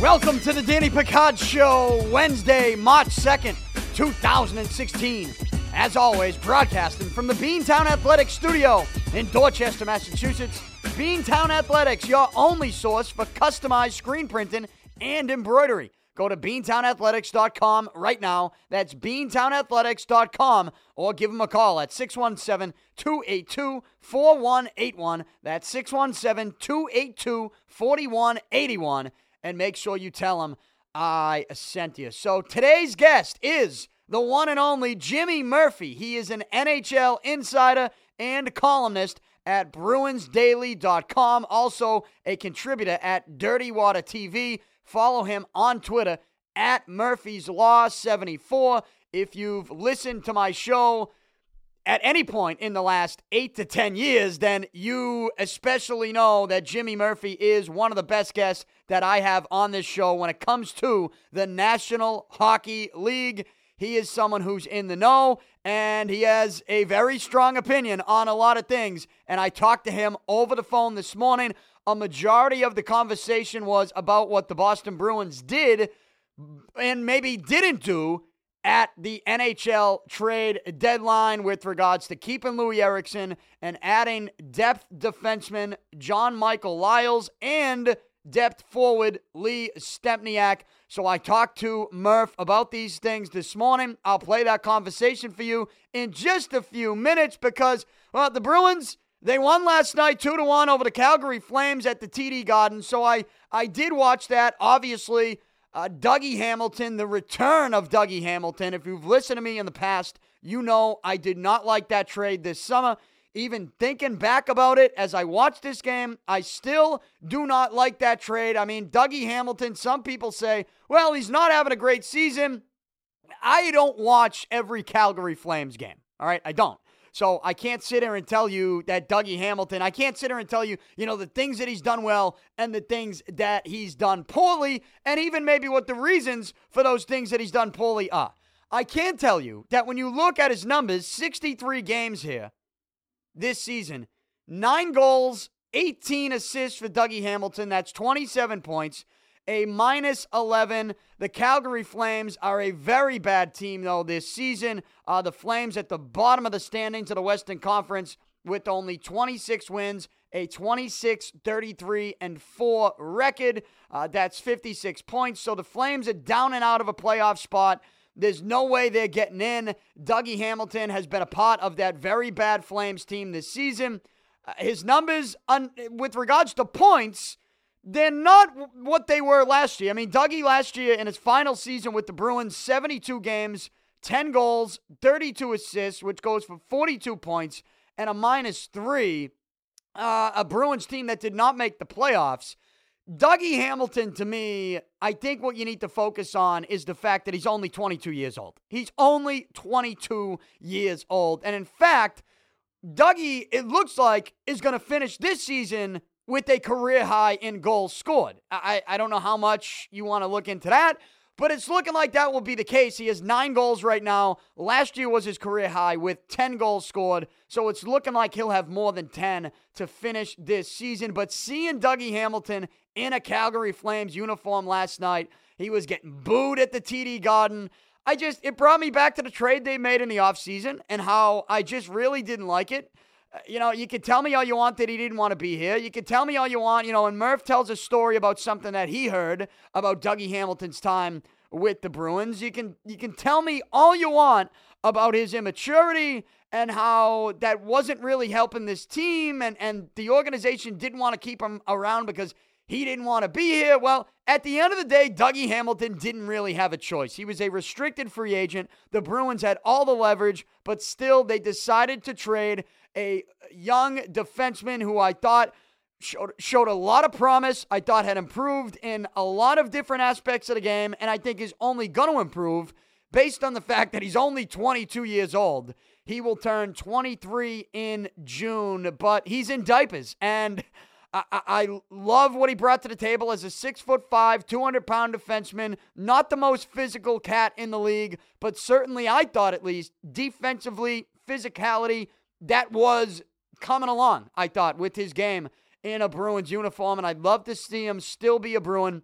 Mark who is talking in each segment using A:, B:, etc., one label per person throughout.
A: Welcome to the Danny Picard Show, Wednesday, March 2nd, 2016. As always, broadcasting from the Beantown Athletics Studio in Dorchester, Massachusetts. Beantown Athletics, your only source for customized screen printing and embroidery. Go to beantownathletics.com right now. That's beantownathletics.com or give them a call at 617 282 4181. That's 617 282 4181. And make sure you tell them I sent you. So today's guest is the one and only Jimmy Murphy. He is an NHL insider and columnist at BruinsDaily.com, also a contributor at Dirty Water TV. Follow him on Twitter at Murphy's Law 74. If you've listened to my show at any point in the last eight to 10 years, then you especially know that Jimmy Murphy is one of the best guests that I have on this show when it comes to the National Hockey League. He is someone who's in the know and he has a very strong opinion on a lot of things. And I talked to him over the phone this morning. A majority of the conversation was about what the Boston Bruins did and maybe didn't do at the NHL trade deadline with regards to keeping Loui Eriksson and adding depth defenseman John Michael Liles and depth forward Lee Stempniak. So I talked to Murph about these things this morning. I'll play that conversation for you in just a few minutes because, well, the Bruins. They won last night 2 to 1 over the Calgary Flames at the TD Garden. So I I did watch that. Obviously, uh, Dougie Hamilton, the return of Dougie Hamilton. If you've listened to me in the past, you know I did not like that trade this summer. Even thinking back about it as I watch this game, I still do not like that trade. I mean, Dougie Hamilton, some people say, well, he's not having a great season. I don't watch every Calgary Flames game. All right, I don't. So I can't sit here and tell you that Dougie Hamilton, I can't sit here and tell you, you know, the things that he's done well and the things that he's done poorly, and even maybe what the reasons for those things that he's done poorly are. I can tell you that when you look at his numbers, 63 games here, this season. Nine goals, 18 assists for Dougie Hamilton. That's 27 points. A minus 11. The Calgary Flames are a very bad team, though, this season. Uh, the Flames at the bottom of the standings of the Western Conference with only 26 wins, a 26 33 and 4 record. Uh, that's 56 points. So the Flames are down and out of a playoff spot. There's no way they're getting in. Dougie Hamilton has been a part of that very bad Flames team this season. Uh, his numbers, un- with regards to points, they're not what they were last year. I mean, Dougie last year in his final season with the Bruins, 72 games, 10 goals, 32 assists, which goes for 42 points, and a minus three. Uh, a Bruins team that did not make the playoffs. Dougie Hamilton, to me, I think what you need to focus on is the fact that he's only 22 years old. He's only 22 years old. And in fact, Dougie, it looks like, is going to finish this season with a career high in goals scored. I, I don't know how much you want to look into that, but it's looking like that will be the case. He has nine goals right now. Last year was his career high with 10 goals scored. So it's looking like he'll have more than 10 to finish this season. But seeing Dougie Hamilton in a Calgary Flames uniform last night. He was getting booed at the TD Garden. I just, it brought me back to the trade they made in the offseason and how I just really didn't like it. You know, you can tell me all you want that he didn't want to be here. You can tell me all you want, you know, and Murph tells a story about something that he heard about Dougie Hamilton's time with the Bruins. You can you can tell me all you want about his immaturity and how that wasn't really helping this team and and the organization didn't want to keep him around because he didn't want to be here. Well, at the end of the day, Dougie Hamilton didn't really have a choice. He was a restricted free agent. The Bruins had all the leverage, but still, they decided to trade a young defenseman who I thought showed, showed a lot of promise. I thought had improved in a lot of different aspects of the game, and I think is only going to improve based on the fact that he's only 22 years old. He will turn 23 in June, but he's in diapers. And I, I, love what he brought to the table as a six foot five, 200 pound defenseman. Not the most physical cat in the league, but certainly I thought at least defensively, physicality, that was coming along, I thought, with his game in a Bruins uniform, and I'd love to see him still be a Bruin.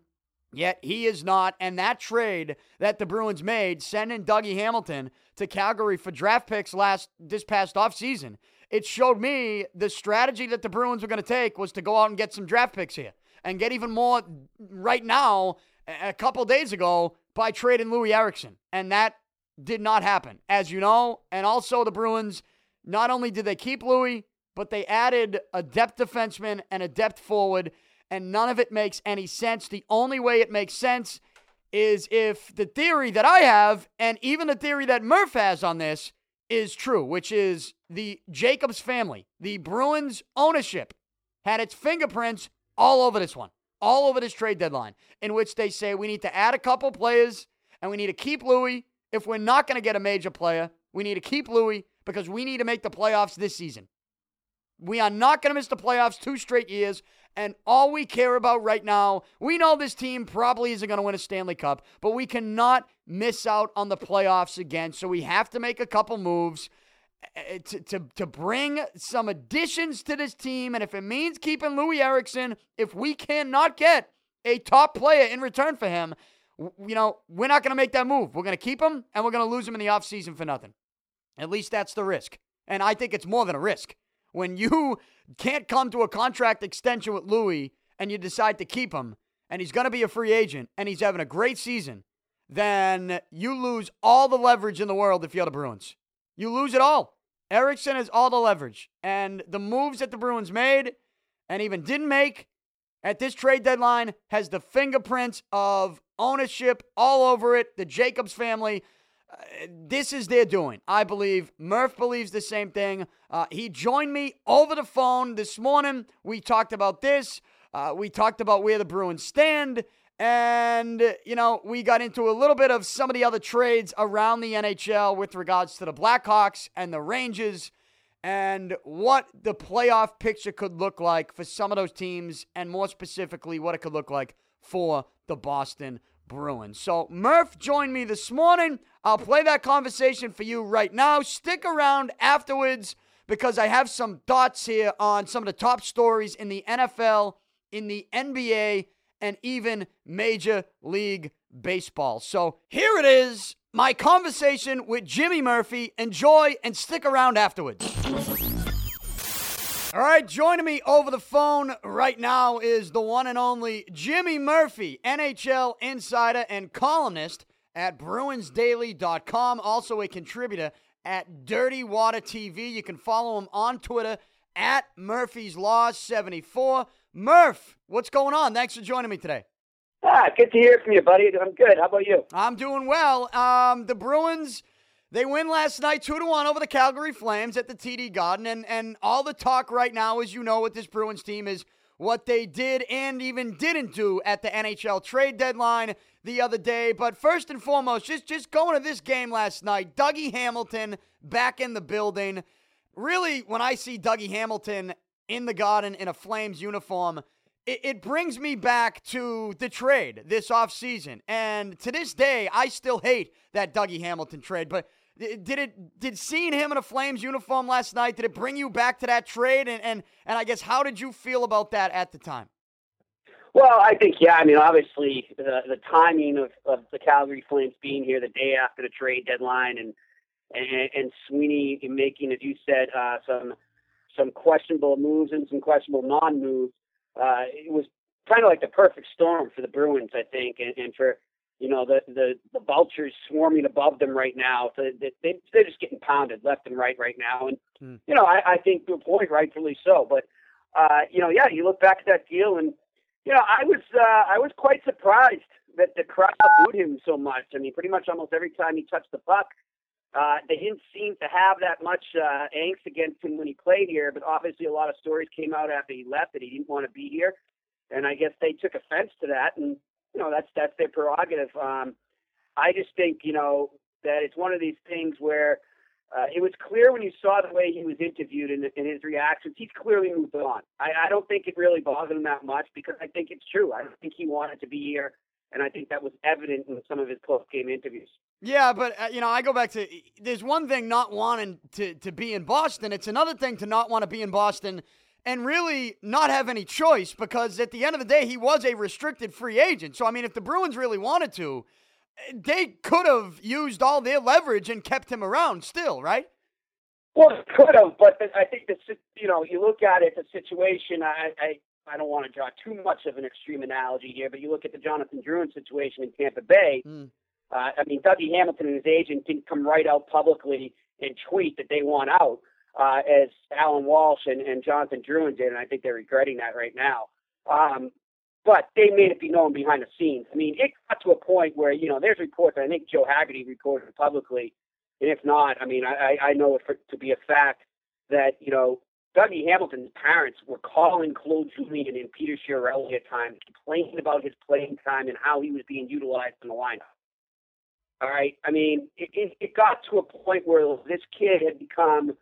A: Yet he is not. And that trade that the Bruins made, sending Dougie Hamilton to Calgary for draft picks last this past offseason, it showed me the strategy that the Bruins were going to take was to go out and get some draft picks here and get even more right now, a couple days ago, by trading Loui Eriksson. And that did not happen, as you know. And also, the Bruins, not only did they keep Loui, but they added a depth defenseman and a depth forward and none of it makes any sense. The only way it makes sense is if the theory that I have, and even the theory that Murph has on this, is true, which is the Jacobs family, the Bruins ownership, had its fingerprints all over this one, all over this trade deadline, in which they say we need to add a couple players and we need to keep Loui. If we're not going to get a major player, we need to keep Loui because we need to make the playoffs this season. We are not going to miss the playoffs two straight years. And all we care about right now, we know this team probably isn't going to win a Stanley Cup, but we cannot miss out on the playoffs again. So we have to make a couple moves eh, eh, to, to, to bring some additions to this team. And if it means keeping Loui Eriksson, if we cannot get a top player in return for him, you know, we're not going to make that move. We're going to keep him and we're going to lose him in the offseason for nothing. At least that's the risk. And I think it's more than a risk. When you can't come to a contract extension with Loui and you decide to keep him and he's going to be a free agent and he's having a great season, then you lose all the leverage in the world if you're the Bruins. You lose it all. Eriksson has all the leverage. And the moves that the Bruins made and even didn't make at this trade deadline has the fingerprints of ownership all over it, the Jacobs family this is their doing. I believe Murph believes the same thing. Uh, he joined me over the phone this morning. We talked about this. Uh, we talked about where the Bruins stand. And, you know, we got into a little bit of some of the other trades around the NHL with regards to the Blackhawks and the Rangers and what the playoff picture could look like for some of those teams, and more specifically, what it could look like for the Boston Bruins. So Murph joined me this morning. I'll play that conversation for you right now. Stick around afterwards because I have some thoughts here on some of the top stories in the NFL, in the NBA, and even Major League Baseball. So here it is my conversation with Jimmy Murphy. Enjoy and stick around afterwards. All right, joining me over the phone right now is the one and only Jimmy Murphy, NHL insider and columnist at BruinsDaily.com, also a contributor at Dirty Water TV. You can follow him on Twitter at Murphy's Law 74. Murph, what's going on? Thanks for joining me today.
B: Ah, good to hear from you, buddy. I'm good. How about you?
A: I'm doing well. Um, the Bruins they win last night 2 to 1 over the Calgary Flames at the TD Garden. And, and all the talk right now, as you know, with this Bruins team is what they did and even didn't do at the NHL trade deadline the other day. But first and foremost, just, just going to this game last night, Dougie Hamilton back in the building. Really, when I see Dougie Hamilton in the Garden in a Flames uniform, it, it brings me back to the trade this offseason. And to this day, I still hate that Dougie Hamilton trade. But did it did seeing him in a Flames uniform last night did it bring you back to that trade and and and I guess how did you feel about that at the time?
B: Well, I think yeah. I mean, obviously the the timing of, of the Calgary Flames being here the day after the trade deadline and and, and Sweeney making, as you said, uh, some some questionable moves and some questionable non moves. Uh, it was kind of like the perfect storm for the Bruins, I think, and, and for you know the the the vultures swarming above them right now. So they, they they're just getting pounded left and right right now, and mm. you know I, I think to a point, rightfully so. But uh, you know, yeah, you look back at that deal, and you know I was uh, I was quite surprised that the crowd booed him so much. I mean, pretty much almost every time he touched the puck, uh, they didn't seem to have that much uh, angst against him when he played here. But obviously, a lot of stories came out after he left that he didn't want to be here, and I guess they took offense to that and you know that's that's their prerogative. Um, I just think you know that it's one of these things where uh, it was clear when you saw the way he was interviewed and, and his reactions. He's clearly moved on. I, I don't think it really bothered him that much because I think it's true. I don't think he wanted to be here. and I think that was evident in some of his post-game interviews.
A: Yeah, but uh, you know, I go back to there's one thing not wanting to to be in Boston. It's another thing to not want to be in Boston and really not have any choice because at the end of the day, he was a restricted free agent. So I mean, if the Bruins really wanted to, they could have used all their leverage and kept him around still, right?
B: Well, it could have, but I think the you know you look at it, the situation. I I, I don't want to draw too much of an extreme analogy here, but you look at the Jonathan Drouin situation in Tampa Bay. Mm. Uh, I mean, Dougie Hamilton and his agent didn't come right out publicly and tweet that they want out, uh, as Alan Walsh and, and Jonathan Drouin did, and I think they're regretting that right now. Um, but they made it be known behind the scenes. I mean, it got to a point where you know there's reports. I think Joe Haggerty reported publicly, and if not, I mean, I, I know it for, to be a fact that you know Dougie Hamilton's parents were calling Claude Julien and Peter Chiarelli at times, complaining about his playing time and how he was being utilized in the lineup. All right. I mean, it, it, it got to a point where this kid had become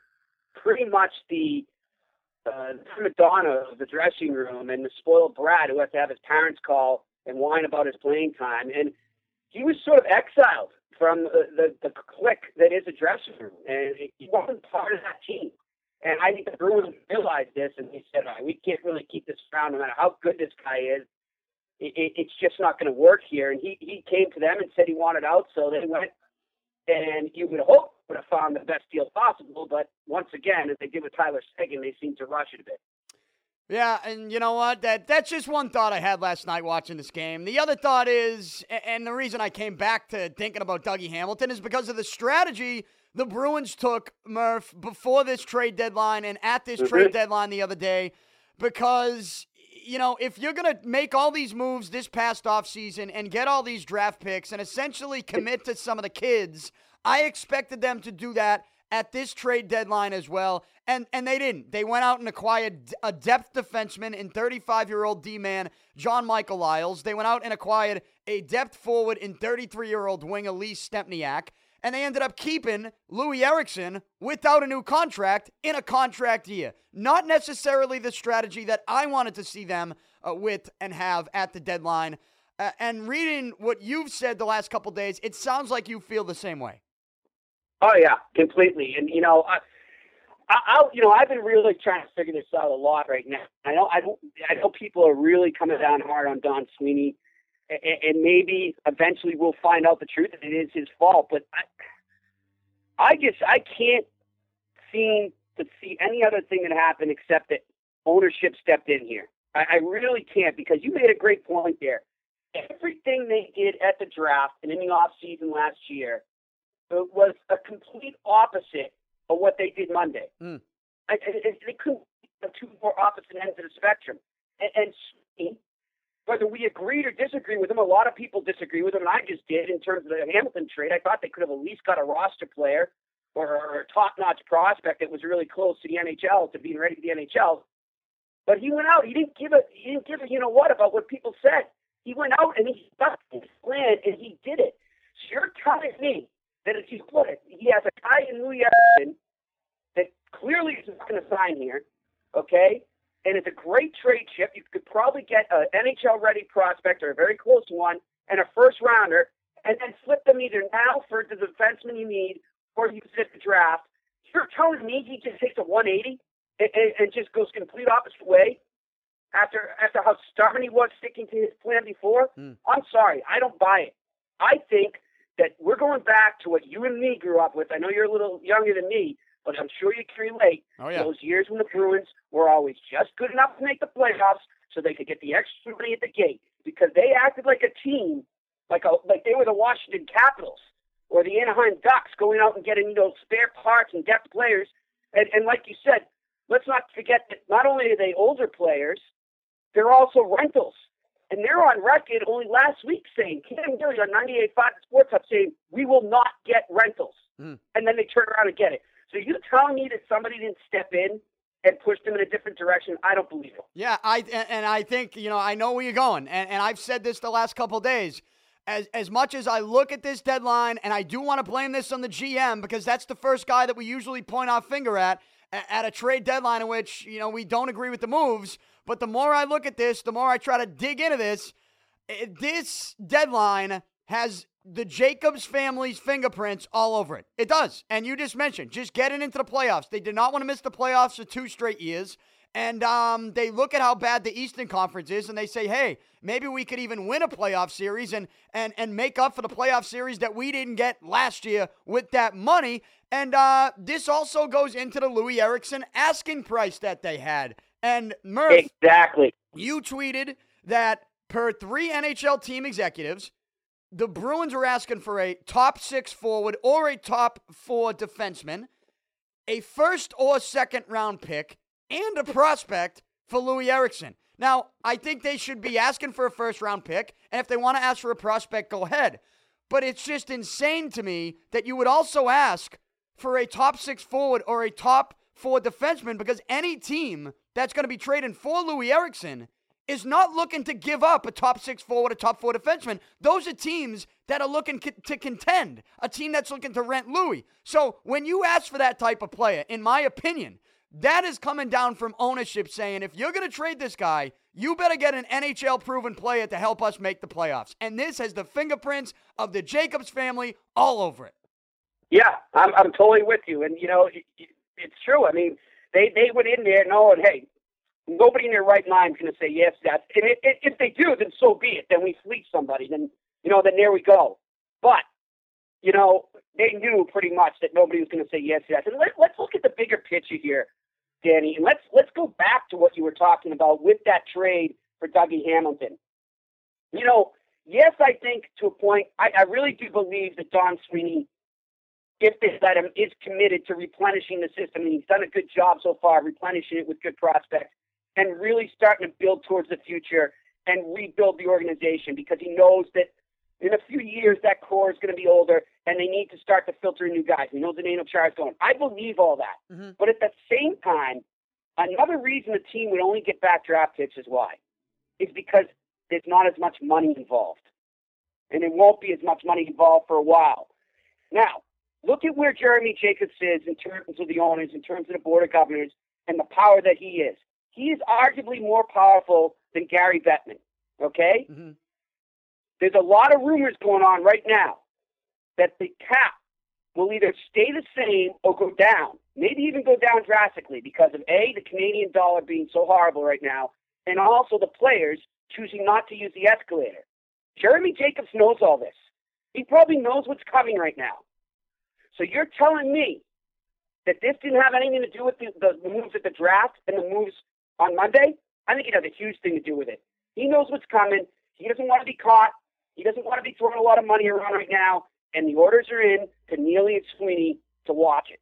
B: pretty much the uh, donna of the dressing room and the spoiled brat who has to have his parents call and whine about his playing time. And he was sort of exiled from the, the, the clique that is a dressing room, and he wasn't part of that team. And I think the Bruins realized this, and they said, right, "We can't really keep this around, no matter how good this guy is it, it's just not going to work here. And he, he came to them and said he wanted out, so they went. And you would hope would have found the best deal possible, but once again, as they did with Tyler Seguin, they seem to rush it a bit.
A: Yeah, and you know what? That that's just one thought I had last night watching this game. The other thought is, and the reason I came back to thinking about Dougie Hamilton is because of the strategy the Bruins took Murph before this trade deadline and at this mm-hmm. trade deadline the other day. Because you know, if you're going to make all these moves this past offseason and get all these draft picks and essentially commit to some of the kids, I expected them to do that at this trade deadline as well. And and they didn't. They went out and acquired a depth defenseman in 35-year-old D-man John Michael Liles. They went out and acquired a depth forward in 33-year-old wing Lee Stempniak and they ended up keeping Louis Eriksson without a new contract in a contract year. Not necessarily the strategy that I wanted to see them uh, with and have at the deadline. Uh, and reading what you've said the last couple days, it sounds like you feel the same way.
B: Oh yeah, completely. And you know, I, I, you know, I've been really trying to figure this out a lot right now. I know, I don't, I know people are really coming down hard on Don Sweeney and maybe eventually we'll find out the truth and it is his fault. But I, I just I can't seem to see any other thing that happened except that ownership stepped in here. I, I really can't because you made a great point there. Everything they did at the draft and in the off season last year was a complete opposite of what they did Monday. Mm. I, I, they couldn't have two more opposite ends of the spectrum. And, and whether we agreed or disagreed with him, a lot of people disagree with him, and I just did in terms of the Hamilton trade. I thought they could have at least got a roster player or, a top-notch prospect that was really close to the NHL to being ready for the NHL. But he went out. He didn't give a. He didn't give a. You know what about what people said? He went out and he stuck his plan and he did it. So you're telling me that as you put it, he has a guy in Loui Eriksson that clearly is not going to sign here. Okay, and it's a great trade chip. You could probably get an NHL ready prospect or a very close one and a first rounder, and then flip them either now for the defenseman you need or use it at the draft. You're telling me he just takes a 180 and, and, and just goes complete opposite way after after how stubborn he was sticking to his plan before? Hmm. I'm sorry, I don't buy it. I think that we're going back to what you and me grew up with. I know you're a little younger than me, but I'm sure you can relate.
A: Oh, yeah.
B: Those years when the Bruins were always just good enough to make the playoffs so they could get the extra money at the gate because they acted like a team, like a like they were the Washington Capitals or the Anaheim Ducks going out and getting you know spare parts and depth players. And, and like you said, let's not forget that not only are they older players, they're also rentals. And they're on record only last week saying, Cam Neely on 98.5 Sports Hub saying, we will not get rentals. Mm. And then they turn around and get it. So you telling me that somebody didn't step in and push them in a different direction? I don't believe it.
A: Yeah, I and I think you know I know where you're going, and, and I've said this the last couple days. As, as much as I look at this deadline, and I do want to blame this on the GM because that's the first guy that we usually point our finger at at a trade deadline in which you know we don't agree with the moves. But the more I look at this, the more I try to dig into this. eh, this deadline has the Jacobs family's fingerprints all over it. It does. And you just mentioned just getting into the playoffs. They did not want to miss the playoffs for two straight years. And um, they look at how bad the Eastern Conference is, and they say, "Hey, maybe we could even win a playoff series and and and make up for the playoff series that we didn't get last year with that money." And uh, this also goes into the Loui Eriksson asking price that they had. And Murph,
B: exactly,
A: you tweeted that per three NHL team executives, the Bruins are asking for a top six forward or a top four defenseman, a first or second round pick, and a prospect for Loui Eriksson. Now, I think they should be asking for a first round pick, and if they want to ask for a prospect, go ahead. But it's just insane to me that you would also ask for a top six forward or a top four defenseman because any team that's going to be trading for Loui Eriksson is not looking to give up a top six forward, a top four defenseman. Those are teams that are looking co- to contend, a team that's looking to rent Loui. So when you ask for that type of player, in my opinion, that is coming down from ownership saying if you're going to trade this guy, you better get an NHL proven player to help us make the playoffs. And this has the fingerprints of the Jacobs family all over it.
B: Yeah, I'm, I'm totally with you. And, you know, it, it's true. I mean, they, they went in there knowing, hey, nobody in their right mind is going to say yes to that. And it, it, if they do, then so be it. Then we fleece somebody. Then, you know, then there we go. But, you know, they knew pretty much that nobody was going to say yes to that. And let, let's look at the bigger picture here. Danny, and let's let's go back to what you were talking about with that trade for Dougie Hamilton. You know, yes, I think to a point, I, I really do believe that Don Sweeney, if they let him, is committed to replenishing the system, and he's done a good job so far replenishing it with good prospects and really starting to build towards the future and rebuild the organization because he knows that in a few years that core is going to be older and they need to start to filter new guys. We know the Daniel Chara's going. I believe all that. Mm-hmm. But at the same time, another reason the team would only get back draft picks is why? Is because there's not as much money involved. And there won't be as much money involved for a while. Now, look at where Jeremy Jacobs is in terms of the owners, in terms of the board of governors, and the power that he is. He is arguably more powerful than Gary Bettman. Okay? Mm-hmm. There's a lot of rumors going on right now that the cap will either stay the same or go down, maybe even go down drastically because of A, the Canadian dollar being so horrible right now, and also the players choosing not to use the escalator. Jeremy Jacobs knows all this. He probably knows what's coming right now. So you're telling me that this didn't have anything to do with the, the moves at the draft and the moves on Monday? I think it has a huge thing to do with it. He knows what's coming. He doesn't want to be caught. He doesn't want to be throwing a lot of money around right now and the orders are in to Neely and Sweeney to watch it.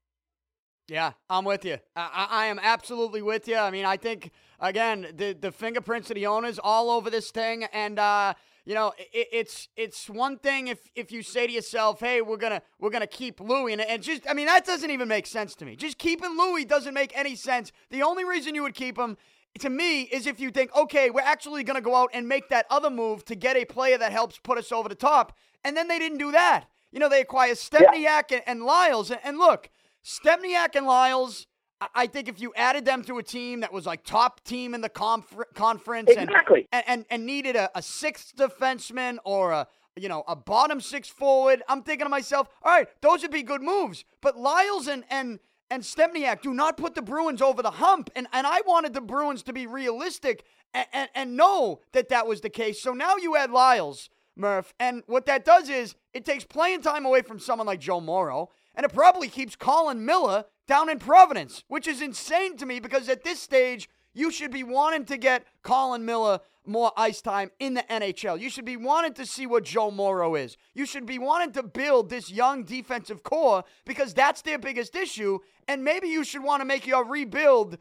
A: Yeah, I'm with you. I, I, am absolutely with you. I mean, I think again the the fingerprints of the owners all over this thing, and uh, you know, it, it's it's one thing if if you say to yourself, "Hey, we're gonna we're gonna keep Loui," and, and just I mean that doesn't even make sense to me. Just keeping Loui doesn't make any sense. The only reason you would keep him to me is if you think, okay, we're actually going to go out and make that other move to get a player that helps put us over the top. And then they didn't do that. You know, they acquired Stempniak yeah. and, and, Liles. And, look, Stempniak and Liles, I think if you added them to a team that was like top team in the conf- conference
B: exactly.
A: and, and, and needed a, a sixth defenseman or a, you know, a bottom six forward, I'm thinking to myself, all right, those would be good moves. But Liles and, and, and Stempniak do not put the Bruins over the hump. And, and I wanted the Bruins to be realistic and, and, and know that that was the case. So now you add Liles Murph. And what that does is it takes playing time away from someone like Joe Morrow, and it probably keeps Colin Miller down in Providence, which is insane to me because at this stage, you should be wanting to get Colin Miller more ice time in the NHL. You should be wanting to see what Joe Morrow is. You should be wanting to build this young defensive core because that's their biggest issue. And maybe you should want to make your rebuild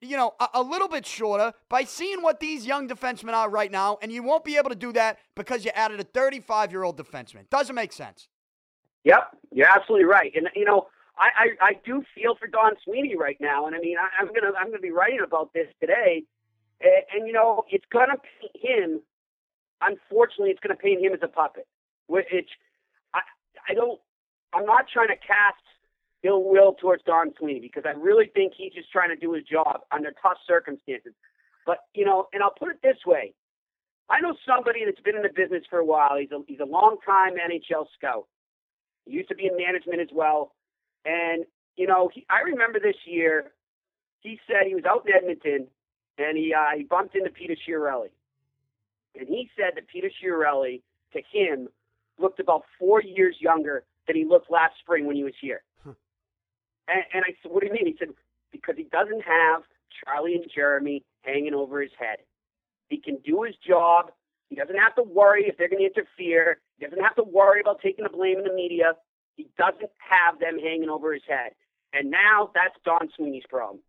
A: you know, a, a, little bit shorter by seeing what these young defensemen are right now, and you won't be able to do that because you added a 35 year old defenseman. Doesn't make sense.
B: Yep, you're absolutely right. And you know, I, I, I do feel for Don Sweeney right now, and I mean, I, am gonna I'm gonna be writing about this today, and, and you know, it's gonna paint him. Unfortunately, it's gonna paint him as a puppet. Which I I don't. I'm not trying to cast ill will towards Don Sweeney because I really think he's just trying to do his job under tough circumstances. But, you know, and I'll put it this way I know somebody that's been in the business for a while. He's a he's a long time NHL scout. He used to be in management as well. And you know, he, I remember this year. He said he was out in Edmonton, and he uh, he bumped into Peter Chiarelli, and he said that Peter Chiarelli to him looked about four years younger than he looked last spring when he was here. And, and I said, "What do you mean?" He said, "Because he doesn't have Charlie and Jeremy hanging over his head. He can do his job. He doesn't have to worry if they're going to interfere. He doesn't have to worry about taking the blame in the media. He doesn't have them hanging over his head. And now that's Don Sweeney's problem.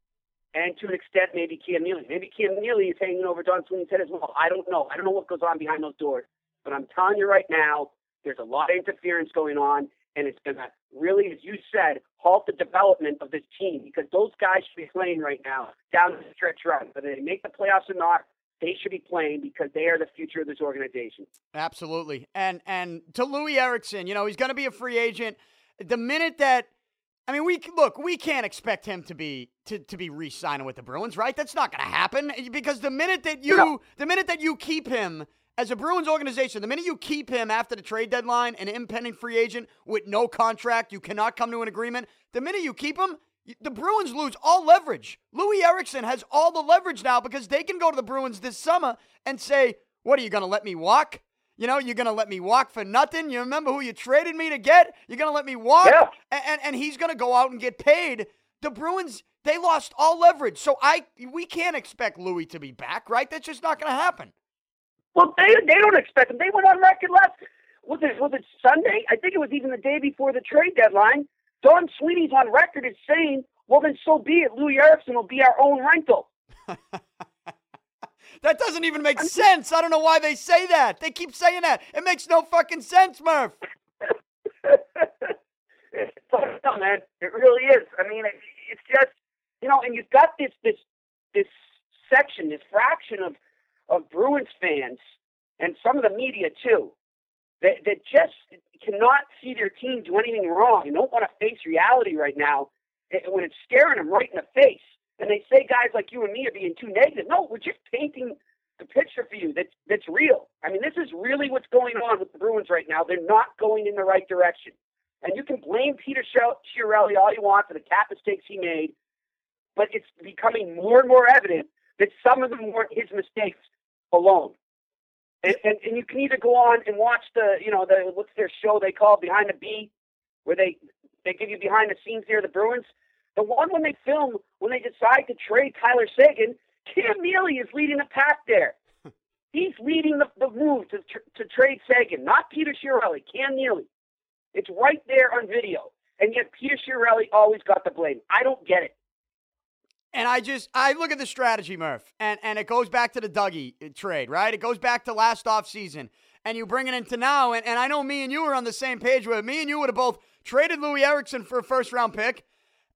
B: And to an extent, maybe Cam Neely. Maybe Cam Neely is hanging over Don Sweeney's head as well. I don't know. I don't know what goes on behind those doors. But I'm telling you right now, there's a lot of interference going on, and it's going to really, as you said, halt the development of this team because those guys should be playing right now down the stretch run. Whether they make the playoffs or not, they should be playing because they are the future of this organization.
A: Absolutely. And and to Loui Eriksson, you know, he's going to be a free agent. The minute that I mean, we look, we can't expect him to be to, to be re-signing with the Bruins, right? That's not going to happen because the minute that you no. the minute that you keep him as a Bruins organization, the minute you keep him after the trade deadline, an impending free agent with no contract, you cannot come to an agreement. The minute you keep him, the Bruins lose all leverage. Loui Eriksson has all the leverage now because they can go to the Bruins this summer and say, What are you going to let me walk? You know, you're going to let me walk for nothing. You remember who you traded me to get? You're going to let me walk?
B: Yeah.
A: And, and, and he's going to go out and get paid. The Bruins, they lost all leverage. So I we can't expect Loui to be back, right? That's just not going to happen.
B: Well, they they don't expect him. They went on record last was it was it Sunday? I think it was even the day before the trade deadline. Don Sweeney's on record as saying, "Well, then so be it. Loui Eriksson will be our own rental."
A: that doesn't even make sense. I don't know why they say that. They keep saying that. It makes no fucking sense, Murph.
B: it's no, man. It really is. I mean, it, it's just you know, and you've got this this this section, this fraction of of Bruins fans and some of the media too that, that just cannot see their team do anything wrong and don't want to face reality right now eh, when it's staring them right in the face. And they say guys like you and me are being too negative. No, we're just painting the picture for you that's that's real. I mean, this is really what's going on with the Bruins right now. They're not going in the right direction. And you can blame Peter Chiarelli all you want for the cap mistakes he made, but it's becoming more and more evident that some of them weren't his mistakes alone. And, and, and you can either go on and watch the, you know, the what's their show they call Behind the B, where they they give you behind the scenes there, the Bruins. The one when they film when they decide to trade Tyler Seguin, Cam Neely is leading the pack there. He's leading the, the move to to trade Seguin, not Peter Chiarelli, Cam Neely. It's right there on video, and yet Peter Chiarelli always got the blame. I don't get it.
A: And I just I look at the strategy, Murph, and and it goes back to the Dougie uh, trade, right? It goes back to last off season, and you bring it into now. And, and I know me and you were on the same page with it. Me and you would have both traded Loui Eriksson for a first round pick,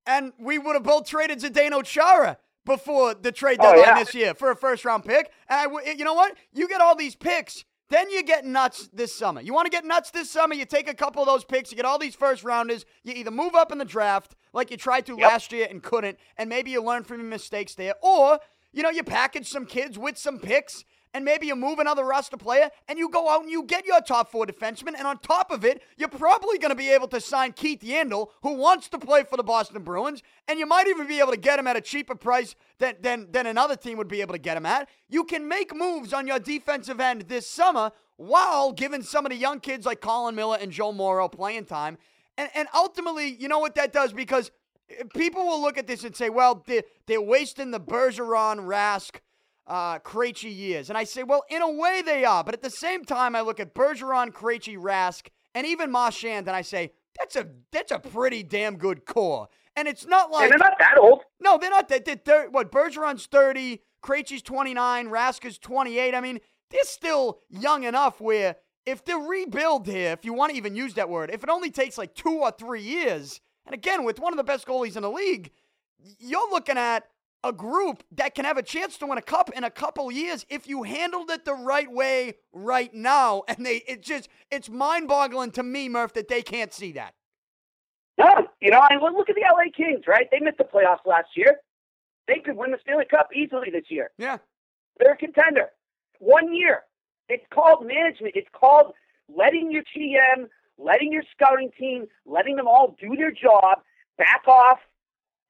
A: and we would have both traded Zdeno Chara before the trade oh, deadline oh, yeah. this year for a first round pick. And I, you know what? You get all these picks then you get nuts this summer. You want to get nuts this summer? You take a couple of those picks, you get all these first rounders. You either move up in the draft like you tried to yep. last year and couldn't, and maybe you learn from your mistakes there, or you know you package some kids with some picks and maybe you move another roster player and you go out and you get your top four defenseman. And on top of it, you're probably going to be able to sign Keith Yandle, who wants to play for the Boston Bruins. And you might even be able to get him at a cheaper price than, than, than another team would be able to get him at. You can make moves on your defensive end this summer while giving some of the young kids like Colin Miller and Joe Morrow playing time. And, and ultimately, you know what that does? Because people will look at this and say, well, they're, they're wasting the Bergeron, Rask, uh, Krejci years. And I say, well, in a way they are. But at the same time, I look at Bergeron, Krejci, Rask, and even Marchand, and I say, that's a that's a pretty damn good core. And it's not like
B: and they're not that old.
A: No, they're not that. They're, they're, what Bergeron's thirty, Krejci's twenty nine, Rask is twenty eight. I mean, they're still young enough where if the rebuild here, if you want to even use that word, if it only takes like two or three years, and again with one of the best goalies in the league, you're looking at a group that can have a chance to win a cup in a couple years if you handled it the right way right now. And they, it just, it's mind boggling to me, Murph, that they can't see that.
B: No, you know, I mean, look at the LA Kings, right? They missed the playoffs last year. They could win the Stanley Cup easily this year.
A: Yeah.
B: They're a contender. One year. It's called management. It's called letting your GM, letting your scouting team, letting them all do their job, back off,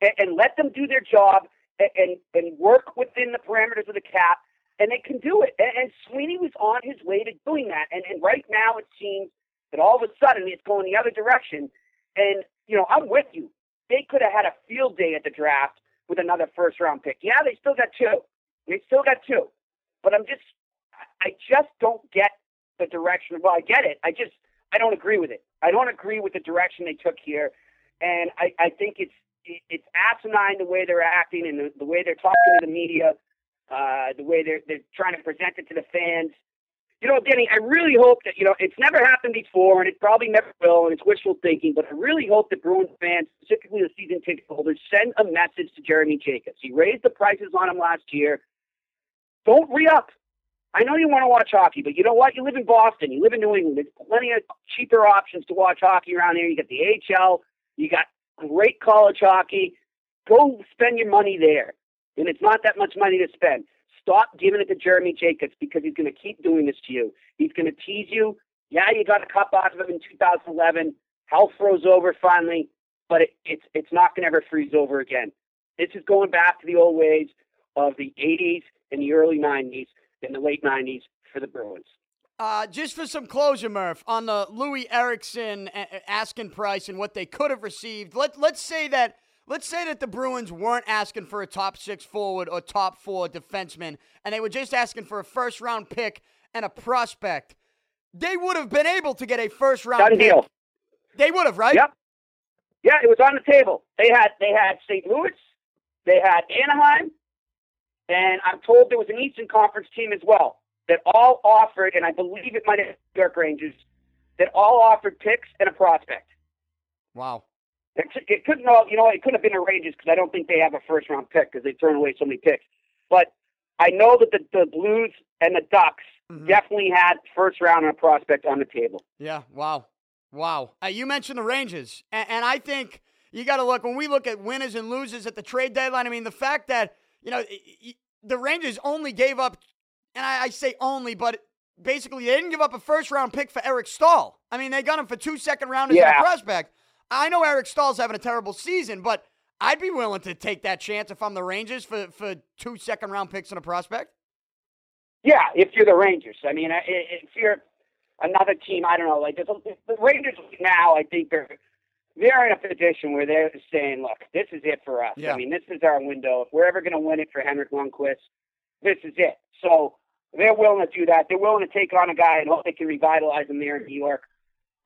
B: and, and let them do their job and, and, and work within the parameters of the cap, and they can do it. And, and Sweeney was on his way to doing that. And, and right now it seems that all of a sudden it's going the other direction. And, you know, I'm with you. They could have had a field day at the draft with another first round pick. Yeah, they still got two. They still got two. But I'm just, I just don't get the direction. Well, I get it. I just, I don't agree with it. I don't agree with the direction they took here. And I, I think it's, it's asinine the way they're acting and the, the way they're talking to the media, uh, the way they're, they're trying to present it to the fans you know, Danny, I really hope that, you know, it's never happened before and it probably never will and it's wishful thinking, but I really hope that Bruins fans, specifically the season ticket holders, send a message to Jeremy Jacobs. He raised the prices on him last year. Don't re up. I know you want to watch hockey, but you know what? You live in Boston. You live in New England. There's plenty of cheaper options to watch hockey around here. You got the AHL. You got great college hockey. Go spend your money there. And it's not that much money to spend. Stop giving it to Jeremy Jacobs because he's going to keep doing this to you. He's going to tease you. Yeah, you got a cup out of him in 2011. Hell froze over finally, but it, it's it's not going to ever freeze over again. This is going back to the old ways of the 80s and the early 90s and the late 90s for the Bruins.
A: Uh, just for some closure, Murph, on the Loui Eriksson asking price and what they could have received. Let let's say that Let's say that the Bruins weren't asking for a top six forward or top four defenseman, and they were just asking for a first round pick and a prospect. They would have been able to get a first round
B: Done
A: pick.
B: deal.
A: They would have, right?
B: Yep. Yeah, it was on the table. They had they had St. Louis, they had Anaheim, and I'm told there was an Eastern Conference team as well that all offered, and I believe it might have been New York Rangers, that all offered picks and a prospect.
A: Wow.
B: It, it couldn't all, you know, it couldn't have been the Rangers because I don't think they have a first round pick because they turn away so many picks. But I know that the, the Blues and the Ducks mm-hmm. definitely had first round and a prospect on the table.
A: Yeah. Wow. Wow. Uh, you mentioned the Rangers, and, and I think you got to look when we look at winners and losers at the trade deadline. I mean, the fact that you know the Rangers only gave up, and I, I say only, but basically they didn't give up a first round pick for Eric Staal. I mean, they got him for two second rounders yeah. and a prospect. I know Eric Staal's having a terrible season, but I'd be willing to take that chance if I'm the Rangers for, for two second round picks and a prospect.
B: Yeah, if you're the Rangers. I mean, if you're another team, I don't know. Like the Rangers now, I think they're they're in a position where they're saying, "Look, this is it for us. Yeah. I mean, this is our window. If we're ever going to win it for Henrik Lundqvist, this is it." So they're willing to do that. They're willing to take on a guy and hope they can revitalize him there in New York.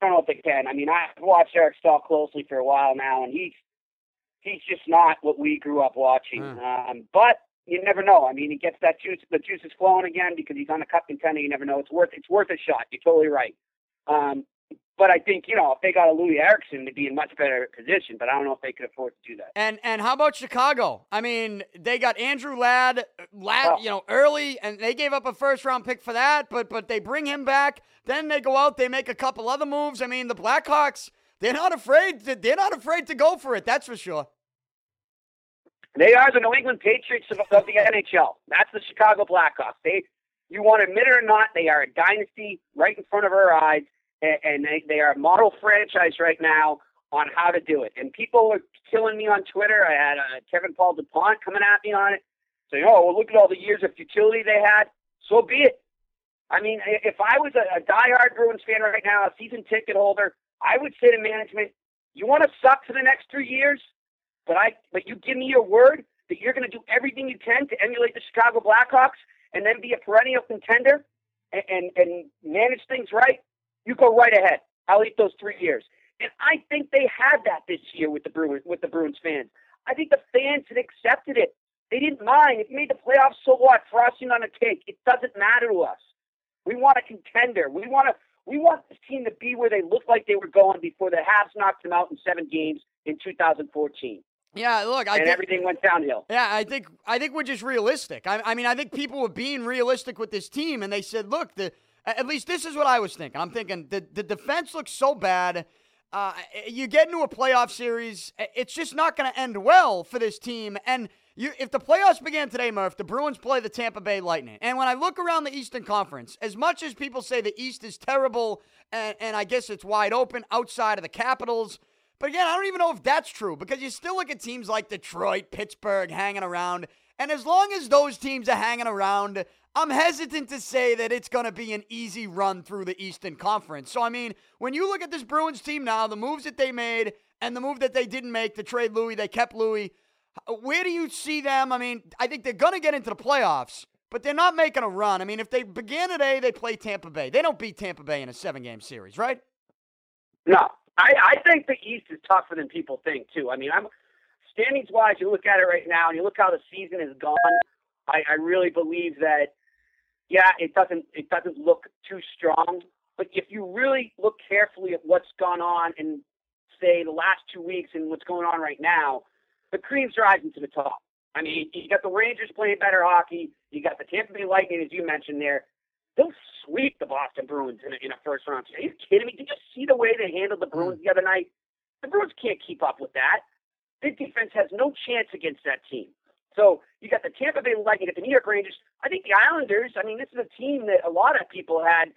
B: I don't know if they can. I mean, I've watched Eric Staal closely for a while now, and he's he's just not what we grew up watching. Mm. Um, but you never know. I mean, he gets that juice. The juice is flowing again because he's on a cup contender. You never know. It's worth it's worth a shot. You're totally right. Um, but I think you know if they got a Loui Eriksson, they'd be in much better position. But I don't know if they could afford to do that.
A: And and how about Chicago? I mean, they got Andrew Ladd, Ladd, oh. you know, early, and they gave up a first round pick for that. But but they bring him back. Then they go out, they make a couple other moves. I mean, the Blackhawks, they're not afraid. To, they're not afraid to go for it. That's for sure.
B: They are the New England Patriots of, of the NHL. That's the Chicago Blackhawks. They, you want to admit it or not, they are a dynasty right in front of our eyes and they, they are a model franchise right now on how to do it. And people are killing me on Twitter. I had uh, Kevin Paul DuPont coming at me on it, saying, "Oh, well, look at all the years of futility they had." So be it. I mean, if I was a, a diehard Bruins fan right now, a season ticket holder, I would say to management, "You want to suck for the next three years, but I, but you give me your word that you're going to do everything you can to emulate the Chicago Blackhawks and then be a perennial contender and, and, and manage things right." You go right ahead. I'll eat those three years. And I think they had that this year with the Bruins with the Bruins fans. I think the fans had accepted it. They didn't mind. If you made the playoffs, so what? Frosting on a cake. It doesn't matter to us. We want a contender. We want to we want this team to be where they looked like they were going before the Habs knocked them out in seven games in 2014.
A: Yeah, look,
B: I and
A: think,
B: everything went downhill.
A: Yeah, I think I think we're just realistic. I, I mean, I think people were being realistic with this team, and they said, look, the at least this is what I was thinking. I'm thinking the, the defense looks so bad. Uh, you get into a playoff series, it's just not going to end well for this team. And You, if the playoffs began today, Murph, the Bruins play the Tampa Bay Lightning. And when I look around the Eastern Conference, as much as people say the East is terrible and, and I guess it's wide open outside of the Capitals, but again, I don't even know if that's true because you still look at teams like Detroit, Pittsburgh hanging around. And as long as those teams are hanging around, I'm hesitant to say that it's going to be an easy run through the Eastern Conference. So, I mean, when you look at this Bruins team now, the moves that they made and the move that they didn't make to trade Loui, they kept Loui. Where do you see them? I mean, I think they're going to get into the playoffs, but they're not making a run. I mean, if they begin today, they play Tampa Bay. They don't beat Tampa Bay in a seven game series, right?
B: No. I, I think the East is tougher than people think, too. I mean, I'm standings wise, you look at it right now and you look how the season has gone. I, I really believe that, yeah, it doesn't it doesn't look too strong. But if you really look carefully at what's gone on in, say, the last two weeks and what's going on right now, the cream's rising to the top. I mean, you got the Rangers playing better hockey. You got the Tampa Bay Lightning, as you mentioned there. They'll sweep the Boston Bruins in a, in a first round. Are you kidding me? Did you see the way they handled the Bruins the other night? The Bruins can't keep up with that. Their defense has no chance against that team. So you got the Tampa Bay Lightning, you got the New York Rangers. I think the Islanders. I mean, this is a team that a lot of people had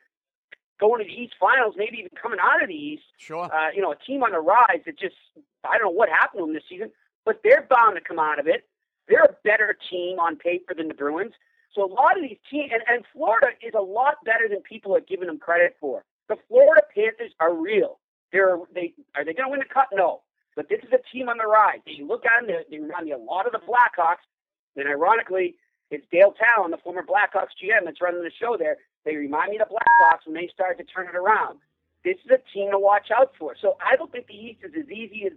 B: going to the East Finals, maybe even coming out of the East.
A: Sure.
B: Uh, you know, a team on the rise that just I don't know what happened to them this season but they're bound to come out of it. They're a better team on paper than the Bruins. So a lot of these teams, and, and Florida is a lot better than people are giving them credit for. The Florida Panthers are real. They're they are they going to win the cup? No, but this is a team on the rise. They look at them, they remind me a lot of the Blackhawks. And ironically, it's Dale Tallon, the former Blackhawks GM, that's running the show there. They remind me of the Blackhawks when they started to turn it around. This is a team to watch out for. So I don't think the East is as easy as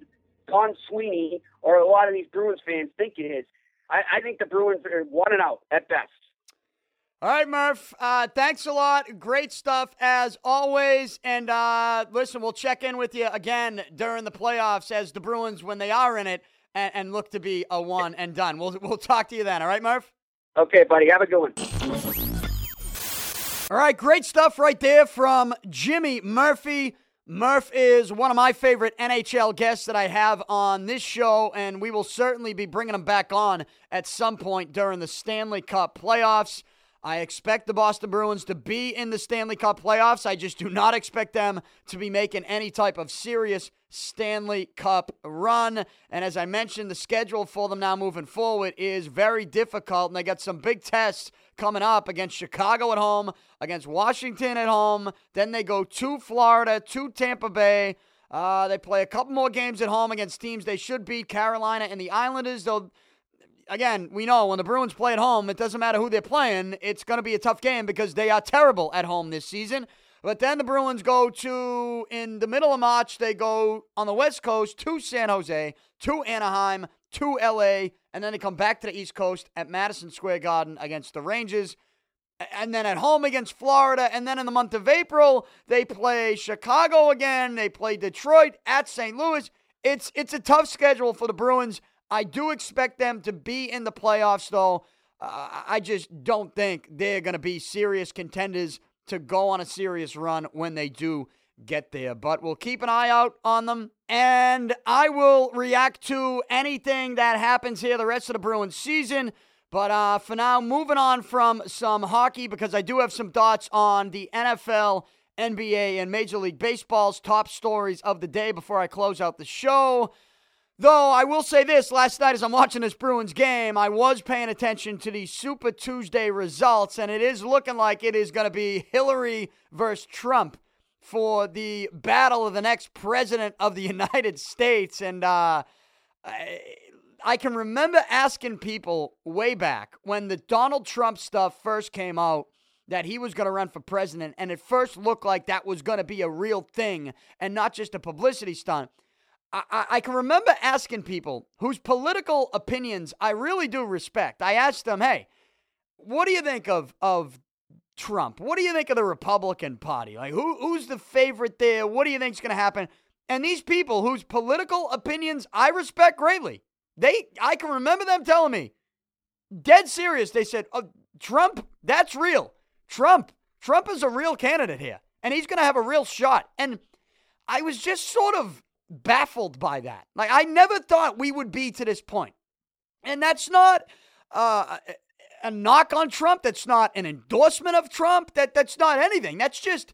B: Don Sweeney or a lot of these Bruins fans think it is. I, I think the Bruins are one and out at best.
A: All right, Murph. Uh, thanks a lot. Great stuff as always. And uh, listen, we'll check in with you again during the playoffs as the Bruins, when they are in it, and, and look to be a one and done. We'll we'll talk to you then. All right, Murph.
B: Okay, buddy. Have a good one.
A: All right, great stuff right there from Jimmy Murphy. Murph is one of my favorite NHL guests that I have on this show, and we will certainly be bringing him back on at some point during the Stanley Cup playoffs. I expect the Boston Bruins to be in the Stanley Cup playoffs. I just do not expect them to be making any type of serious Stanley Cup run. And as I mentioned, the schedule for them now moving forward is very difficult, and they got some big tests coming up against Chicago at home, against Washington at home. Then they go to Florida, to Tampa Bay. Uh, they play a couple more games at home against teams they should beat Carolina and the Islanders. Though, again, we know when the Bruins play at home, it doesn't matter who they're playing. It's going to be a tough game because they are terrible at home this season. But then the Bruins go to, in the middle of March, they go on the West Coast to San Jose, to Anaheim, to LA, and then they come back to the East Coast at Madison Square Garden against the Rangers. And then at home against Florida. And then in the month of April, they play Chicago again. They play Detroit at St. Louis. It's it's a tough schedule for the Bruins. I do expect them to be in the playoffs, though. Uh, I just don't think they're going to be serious contenders to go on a serious run when they do get there. But we'll keep an eye out on them. And I will react to anything that happens here the rest of the Bruins season. But uh, for now, moving on from some hockey because I do have some thoughts on the NFL, NBA, and Major League Baseball's top stories of the day before I close out the show. Though I will say this last night as I'm watching this Bruins game, I was paying attention to the Super Tuesday results, and it is looking like it is going to be Hillary versus Trump for the battle of the next president of the United States. And uh, I, I can remember asking people way back when the Donald Trump stuff first came out that he was going to run for president, and it first looked like that was going to be a real thing and not just a publicity stunt. I, I, can remember asking people whose political opinions I really do respect. I asked them, hey, what do you think of, of Trump? What do you think of the Republican Party? Like, who, who's the favorite there? What do you think's going to happen? And these people whose political opinions I respect greatly, they, I can remember them telling me, dead serious. They said, oh, Trump, that's real. Trump, Trump is a real candidate here, and he's going to have a real shot. And I was just sort of baffled by that. Like, I never thought we would be to this point. And that's not uh, a knock on Trump. That's not an endorsement of Trump. That that's not anything. That's just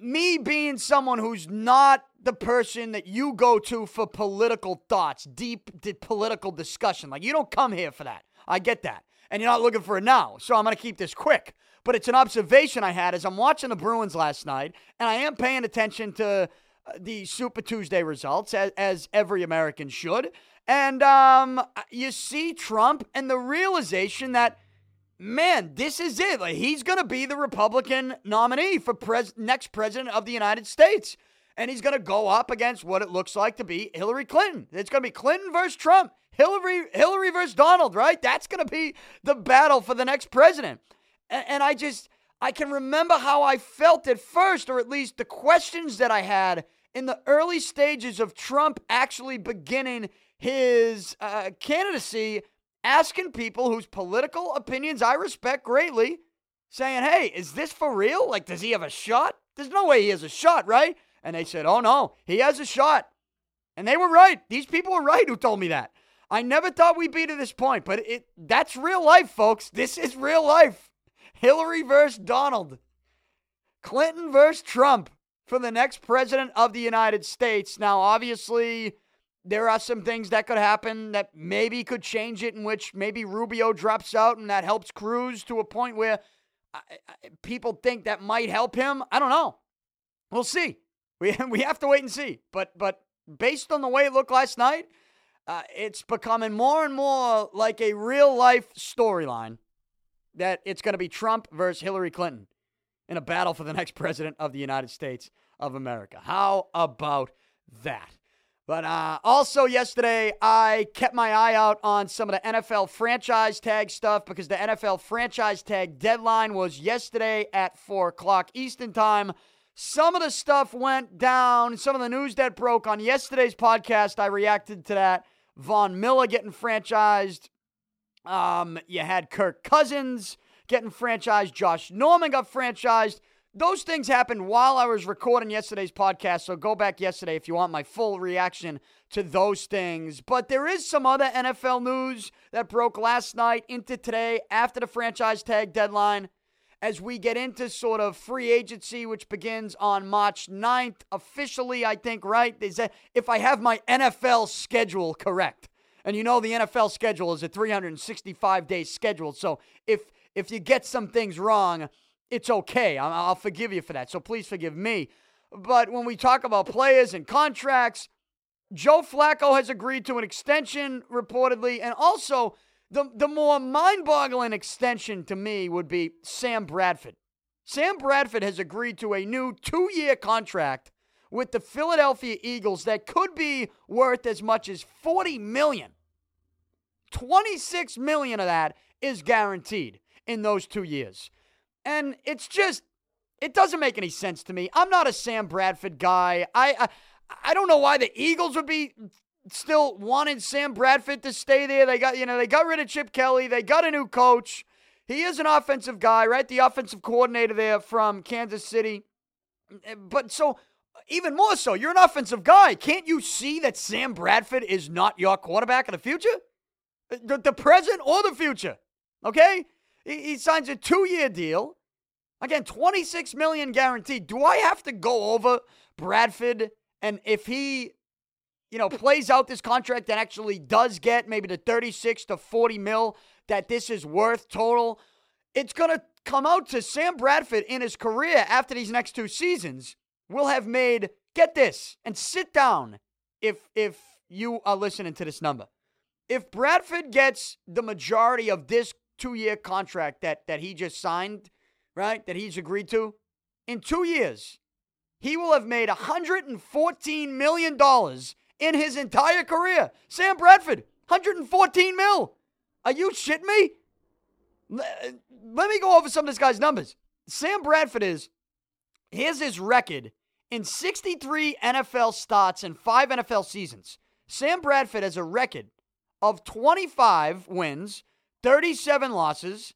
A: me being someone who's not the person that you go to for political thoughts, deep, deep political discussion. Like you don't come here for that. I get that. And you're not looking for it now. So I'm going to keep this quick. But it's an observation I had as I'm watching the Bruins last night, and I am paying attention to the Super Tuesday results, as, as every American should. And um, you see Trump and the realization that, man, this is it. Like, he's going to be the Republican nominee for pres- next president of the United States. And he's going to go up against what it looks like to be Hillary Clinton. It's going to be Clinton versus Trump, Hillary, Hillary versus Donald, right? That's going to be the battle for the next president. And, and I just, I can remember how I felt at first, or at least the questions that I had in the early stages of Trump actually beginning his uh, candidacy asking people whose political opinions I respect greatly, saying, hey, is this for real? Like, does he have a shot? There's no way he has a shot, right? And they said, oh no, he has a shot. And they were right. These people were right who told me that. I never thought we'd be to this point, but it that's real life, folks. This is real life. Hillary versus Donald. Clinton versus Trump for the next president of the United States. Now, obviously, there are some things that could happen that maybe could change it, in which maybe Rubio drops out and that helps Cruz to a point where I, I, people think that might help him. I don't know. We'll see. We, we have to wait and see. But but based on the way it looked last night, uh, it's becoming more and more like a real life storyline that it's going to be Trump versus Hillary Clinton in a battle for the next president of the United States of America. How about that? But uh, also, yesterday, I kept my eye out on some of the NFL franchise tag stuff because the NFL franchise tag deadline was yesterday at 4 o'clock Eastern Time. Some of the stuff went down, some of the news that broke on yesterday's podcast, I reacted to that. Von Miller getting franchised. Um, you had Kirk Cousins getting franchised. Josh Norman got franchised. Those things happened while I was recording yesterday's podcast, so go back yesterday if you want my full reaction to those things. But there is some other NFL news that broke last night into today after the franchise tag deadline as we get into sort of free agency, which begins on March 9th. Officially, I think, right? They said, If I have my NFL schedule correct. And you know the NFL schedule is a 365 day schedule. So if if you get some things wrong, it's okay. I'll forgive you for that. So please forgive me. But when we talk about players and contracts, Joe Flacco has agreed to an extension reportedly, and also the the more mind-boggling extension to me would be Sam Bradford. Sam Bradford has agreed to a new two-year contract with the Philadelphia Eagles that could be worth as much as 40 million. 26 million of that is guaranteed in those 2 years. And it's just it doesn't make any sense to me. I'm not a Sam Bradford guy. I I, I don't know why the Eagles would be still wanting Sam Bradford to stay there. They got, you know, they got rid of Chip Kelly. They got a new coach. He is an offensive guy, right? The offensive coordinator there from Kansas City. But so, even more so, you're an offensive guy. Can't you see that Sam Bradford is not your quarterback in the future? The, the present or the future? Okay? He, he signs a two year deal. Again, 26 million guaranteed. Do I have to go over Bradford and if he you know, plays out this contract and actually does get maybe the 36 to 40 mil that this is worth total, it's going to come out to Sam Bradford in his career after these next two seasons will have made, get this, and sit down if if you are listening to this number. If Bradford gets the majority of this two-year contract that that he just signed, right? That he's agreed to, in 2 years, he will have made 114 million dollars in his entire career. Sam Bradford, 114 mil. Are you shitting me? Let me go over some of this guy's numbers. Sam Bradford is, here's his record in 63 NFL starts and five NFL seasons. Sam Bradford has a record of 25 wins, 37 losses,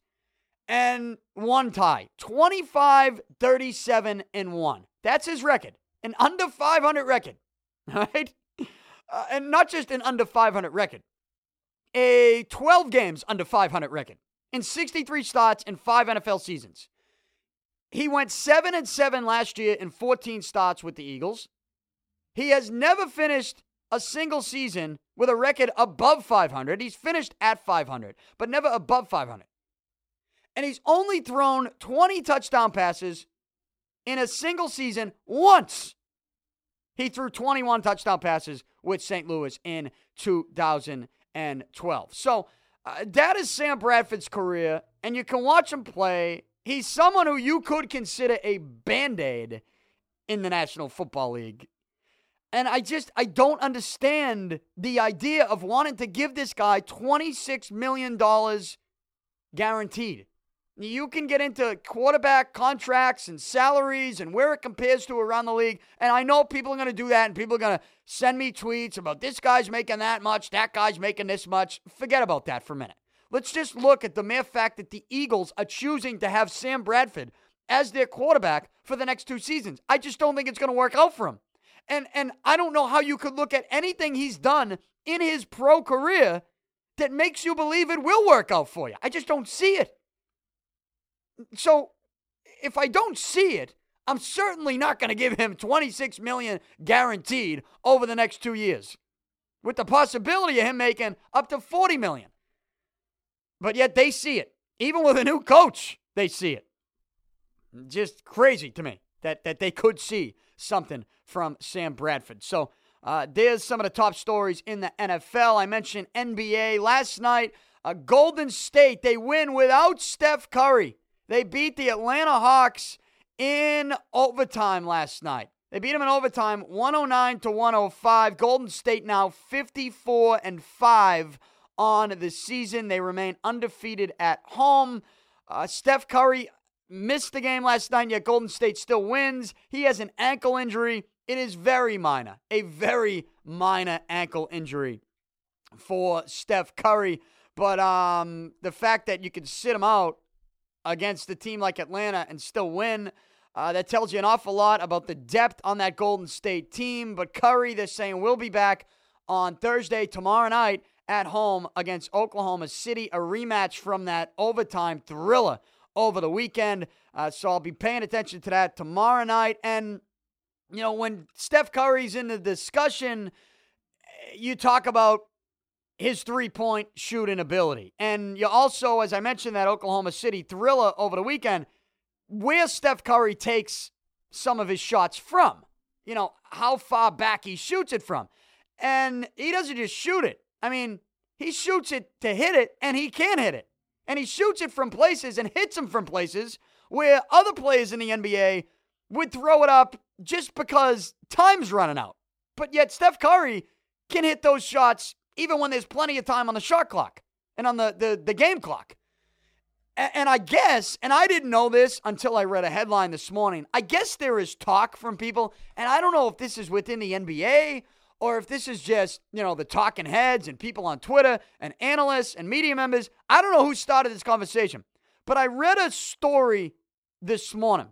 A: and one tie. 25, 37, and one. That's his record. An under 500 record. Right? uh, and not just an under 500 record. a 12 games under 500 record in 63 starts in five NFL seasons. He went 7 and 7 last year in 14 starts with the Eagles. He has never finished a single season with a record above 500. He's finished at 500, but never above 500. And he's only thrown 20 touchdown passes in a single season once. He threw 21 touchdown passes with St. Louis in 2012. So uh, that is Sam Bradford's career, and you can watch him play. He's someone who you could consider a band aid in the National Football League. And I just I don't understand the idea of wanting to give this guy $26 million guaranteed. You can get into quarterback contracts and salaries and where it compares to around the league. And I know people are going to do that and people are going to send me tweets about this guy's making that much, that guy's making this much. Forget about that for a minute. Let's just look at the mere fact that the Eagles are choosing to have Sam Bradford as their quarterback for the next two seasons. I just don't think it's going to work out for him. And and I don't know how you could look at anything he's done in his pro career that makes you believe it will work out for you. I just don't see it. So if I don't see it, I'm certainly not going to give him 26 million guaranteed over the next 2 years. With the possibility of him making up to 40 million. But yet they see it. Even with a new coach, they see it. Just crazy to me that that they could see something from Sam Bradford. So uh, there's some of the top stories in the NFL. I mentioned NBA last night. Uh, Golden State, they win without Steph Curry. They beat the Atlanta Hawks in overtime last night. They beat them in overtime 109 to 105. Golden State now 54 and 5 on the season. They remain undefeated at home. Uh, Steph Curry missed the game last night, yet Golden State still wins. He has an ankle injury. It is very minor, a very minor ankle injury for Steph Curry. But um, the fact that you can sit him out against a team like Atlanta and still win. Uh, that tells you an awful lot about the depth on that Golden State team. But Curry, they're saying, will be back on Thursday, tomorrow night at home against Oklahoma City, a rematch from that overtime thriller over the weekend. Uh, so I'll be paying attention to that tomorrow night. And, you know, when Steph Curry's in the discussion, you talk about his three point shooting ability. And you also, as I mentioned, that Oklahoma City thriller over the weekend, where Steph Curry takes some of his shots from. You know, how far back he shoots it from. And he doesn't just shoot it. I mean, he shoots it to hit it, and he can hit it. And he shoots it from places and hits them from places where other players in the NBA would throw it up just because time's running out. But yet, Steph Curry can hit those shots even when there's plenty of time on the shot clock and on the, the, the game clock. And, and I guess, and I didn't know this until I read a headline this morning, I guess there is talk from people, and I don't know if this is within the NBA or if this is just, you know, the talking heads and people on Twitter and analysts and media members. I don't know who started this conversation, but I read a story this morning.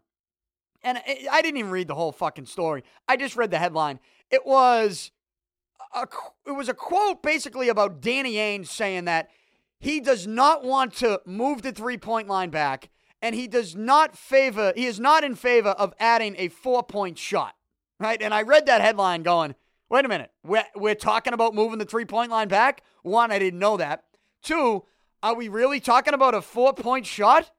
A: And I didn't even read the whole fucking story. I just read the headline. It was a, it was a quote basically about Danny Ainge saying that he does not want to move the three point line back, and he does not favor, he is not in favor of adding a four point shot, right? And I read that headline going, wait a minute, we're, we're talking about moving the three point line back? One, I didn't know that. Two, are we really talking about a four point shot?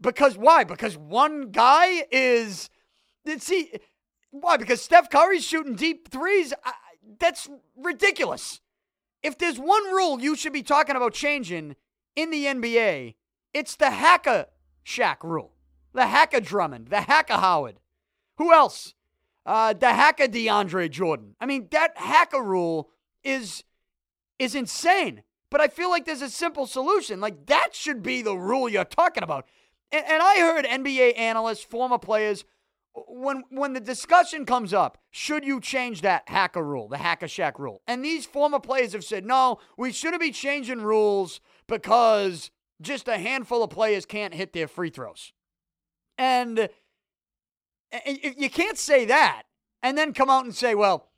A: Because why? Because one guy is, Did see, why? Because Steph Curry's shooting deep threes. I, that's ridiculous. If there's one rule you should be talking about changing in the NBA, it's the Hacker Shack rule. The Hacker Drummond, the Hacker Howard. Who else? Uh, the Hacker DeAndre Jordan. I mean, that Hacker rule is is insane. But I feel like there's a simple solution. Like that should be the rule you're talking about. And, and I heard NBA analysts, former players when when the discussion comes up, should you change that hacker rule, the Hack-a-Shaq rule? And these former players have said, no, we shouldn't be changing rules because just a handful of players can't hit their free throws. And you can't say that and then come out and say, well,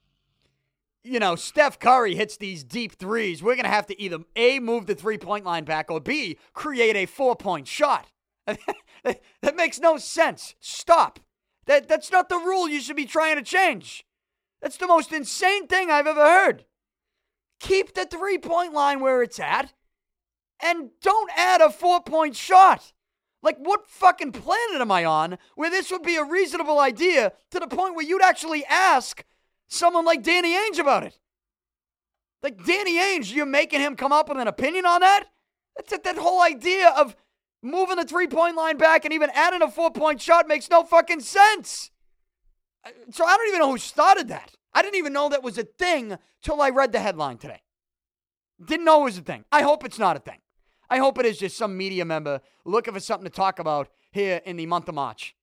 A: you know, Steph Curry hits these deep threes, we're going to have to either A, move the three point line back, or B, create a four point shot. that makes no sense. Stop. That, that's not the rule you should be trying to change. That's the most insane thing I've ever heard. Keep the three point line where it's at and don't add a four point shot. Like, what fucking planet am I on where this would be a reasonable idea to the point where you'd actually ask someone like Danny Ainge about it? Like, Danny Ainge, you're making him come up with an opinion on that? That's that, that whole idea of moving the three point line back and even adding a four point shot makes no fucking sense. So I don't even know who started that. I didn't even know that was a thing till I read the headline today. Didn't know it was a thing. I hope it's not a thing. I hope it is just some media member looking for something to talk about here in the month of March.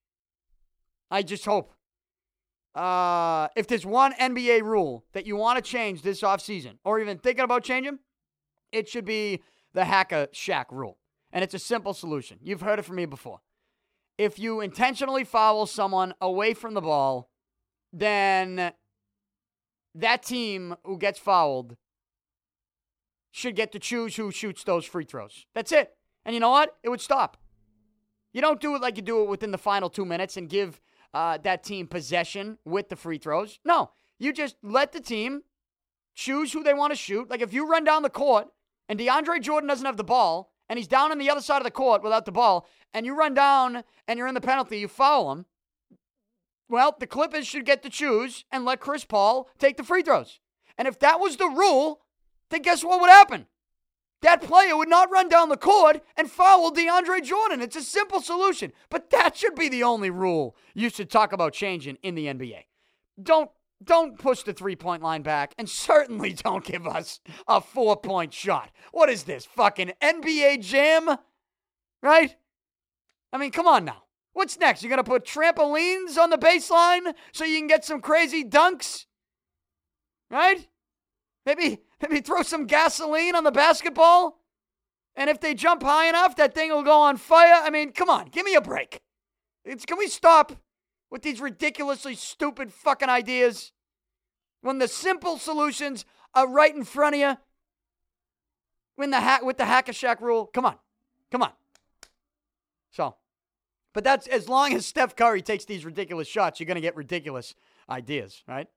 A: I just hope. Uh, if there's one NBA rule that you want to change this offseason, or even thinking about changing, it should be the Hack-a-Shaq rule. And it's a simple solution. You've heard it from me before. If you intentionally foul someone away from the ball, then that team who gets fouled should get to choose who shoots those free throws. That's it. And you know what? It would stop. You don't do it like you do it within the final two minutes and give uh, that team possession with the free throws. No, you just let the team choose who they want to shoot. Like if you run down the court and DeAndre Jordan doesn't have the ball and he's down on the other side of the court without the ball, and you run down and you're in the penalty, you foul him. Well, the Clippers should get to choose and let Chris Paul take the free throws. And if that was the rule, then guess what would happen? That player would not run down the court and foul DeAndre Jordan. It's a simple solution, but that should be the only rule you should talk about changing in the NBA. Don't don't push the three-point line back and certainly don't give us a four-point shot. What is this? Fucking NBA jam? Right? I mean, come on now. What's next? You're going to put trampolines on the baseline so you can get some crazy dunks? Right? Maybe maybe throw some gasoline on the basketball? And if they jump high enough, that thing will go on fire. I mean, come on, give me a break. It's, can we stop with these ridiculously stupid fucking ideas when the simple solutions are right in front of you? When the ha- with the Hack-a-Shaq rule, come on, come on. So, but that's as long as Steph Curry takes these ridiculous shots, you're going to get ridiculous ideas, right?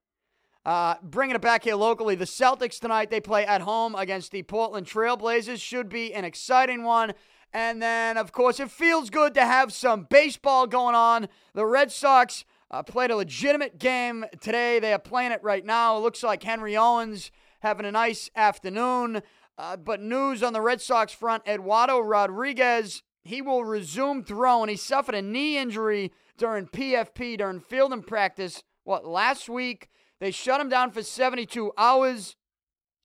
A: Uh, bringing it back here locally, the Celtics tonight, they play at home against the Portland Trailblazers. Should be an exciting one. And then, of course, it feels good to have some baseball going on. The Red Sox uh, played a legitimate game today. They are playing it right now. It looks like Henry Owens having a nice afternoon. Uh, but news on the Red Sox front Eduardo Rodriguez, he will resume throwing. He suffered a knee injury during PFP, during fielding practice, what, last week? They shut him down for 72 hours.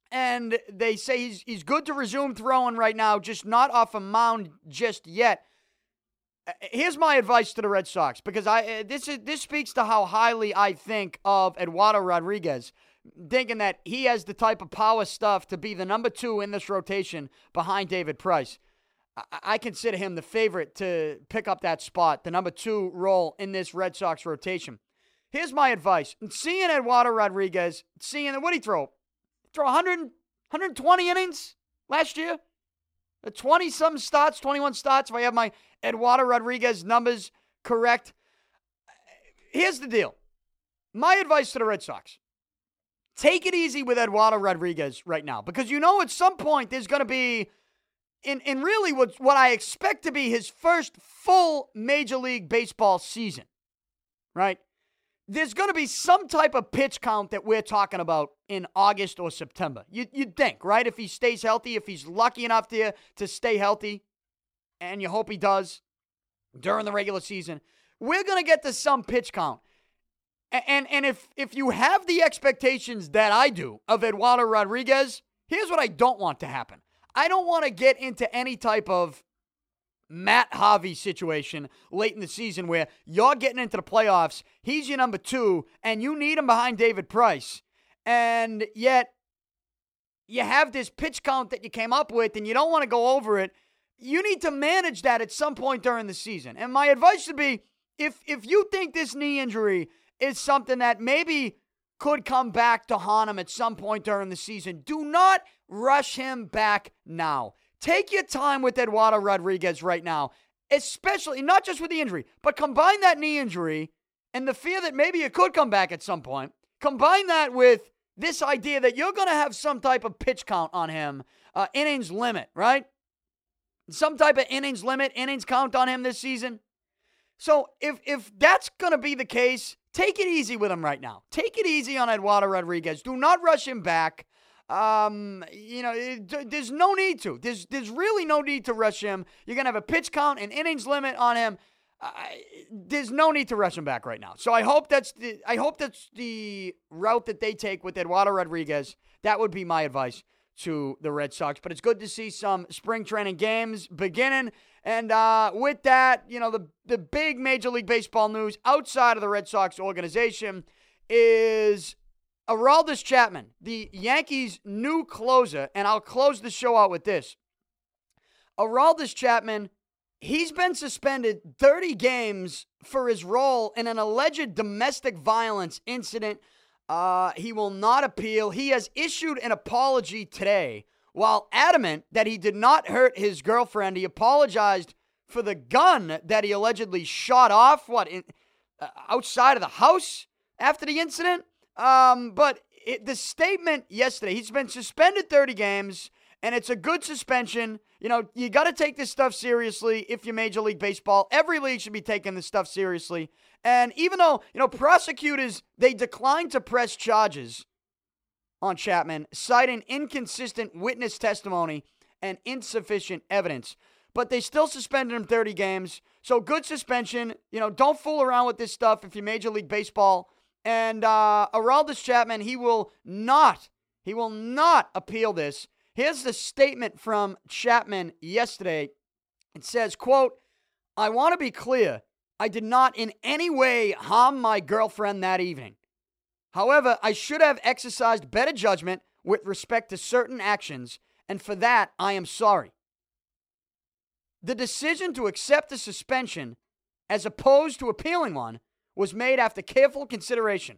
A: And they say he's, he's good to resume throwing right now, just not off a mound just yet. Uh, here's my advice to the Red Sox because I uh, this is this speaks to how highly I think of Eduardo Rodriguez, thinking that he has the type of power stuff to be the number two in this rotation behind David Price. I consider him the favorite to pick up that spot, the number two role in this Red Sox rotation. Here's my advice. Seeing Eduardo Rodriguez, seeing what he throw? Throw 100, 120 innings last year? 20 some starts, 21 starts, if I have my Eduardo Rodriguez numbers correct. Here's the deal. My advice to the Red Sox take it easy with Eduardo Rodriguez right now because you know at some point there's going to be, in, in really what, what I expect to be his first full Major League Baseball season, right? There's going to be some type of pitch count that we're talking about in August or September. You, you'd think, right? If he stays healthy, if he's lucky enough to, to stay healthy, and you hope he does during the regular season, we're going to get to some pitch count. And, and, and if, if you have the expectations that I do of Eduardo Rodriguez, here's what I don't want to happen. I don't want to get into any type of Matt Harvey situation late in the season where you're getting into the playoffs, he's your number two, and you need him behind David Price. And yet, you have this pitch count that you came up with, and you don't want to go over it. You need to manage that at some point during the season. And my advice would be if if you think this knee injury is something that maybe could come back to haunt him at some point during the season. Do not rush him back now. Take your time with Eduardo Rodriguez right now, especially not just with the injury, but combine that knee injury and the fear that maybe it could come back at some point. Combine that with this idea that you're going to have some type of pitch count on him, uh, innings limit, right? Some type of innings limit, innings count on him this season. So if if that's going to be the case, take it easy with him right now. Take it easy on Eduardo Rodriguez. Do not rush him back. Um, you know, it, there's no need to. There's there's really no need to rush him. You're gonna have a pitch count, an innings limit on him. I, there's no need to rush him back right now. So I hope that's the I hope that's the route that they take with Eduardo Rodriguez. That would be my advice to the Red Sox. But it's good to see some spring training games beginning. And uh, with that, you know, the the big Major League Baseball news outside of the Red Sox organization is Aroldis Chapman, the Yankees' new closer. And I'll close the show out with this. Aroldis Chapman He's been suspended 30 games for his role in an alleged domestic violence incident. Uh, he will not appeal. He has issued an apology today. While adamant that he did not hurt his girlfriend, he apologized for the gun that he allegedly shot off, what, in, uh, outside of the house after the incident? Um, but it, the statement yesterday, he's been suspended 30 games, and it's a good suspension. You know, you got to take this stuff seriously if you're Major League Baseball. Every league should be taking this stuff seriously. And even though, you know, prosecutors, they declined to press charges on Chapman, citing inconsistent witness testimony and insufficient evidence. But they still suspended him 30 games. So good suspension. You know, don't fool around with this stuff if you're Major League Baseball. And uh, Aroldis Chapman, he will not, he will not appeal this. Here's the statement from Chapman yesterday. It says, quote, I want to be clear. I did not in any way harm my girlfriend that evening. However, I should have exercised better judgment with respect to certain actions, and for that I am sorry. The decision to accept the suspension, as opposed to appealing one, was made after careful consideration.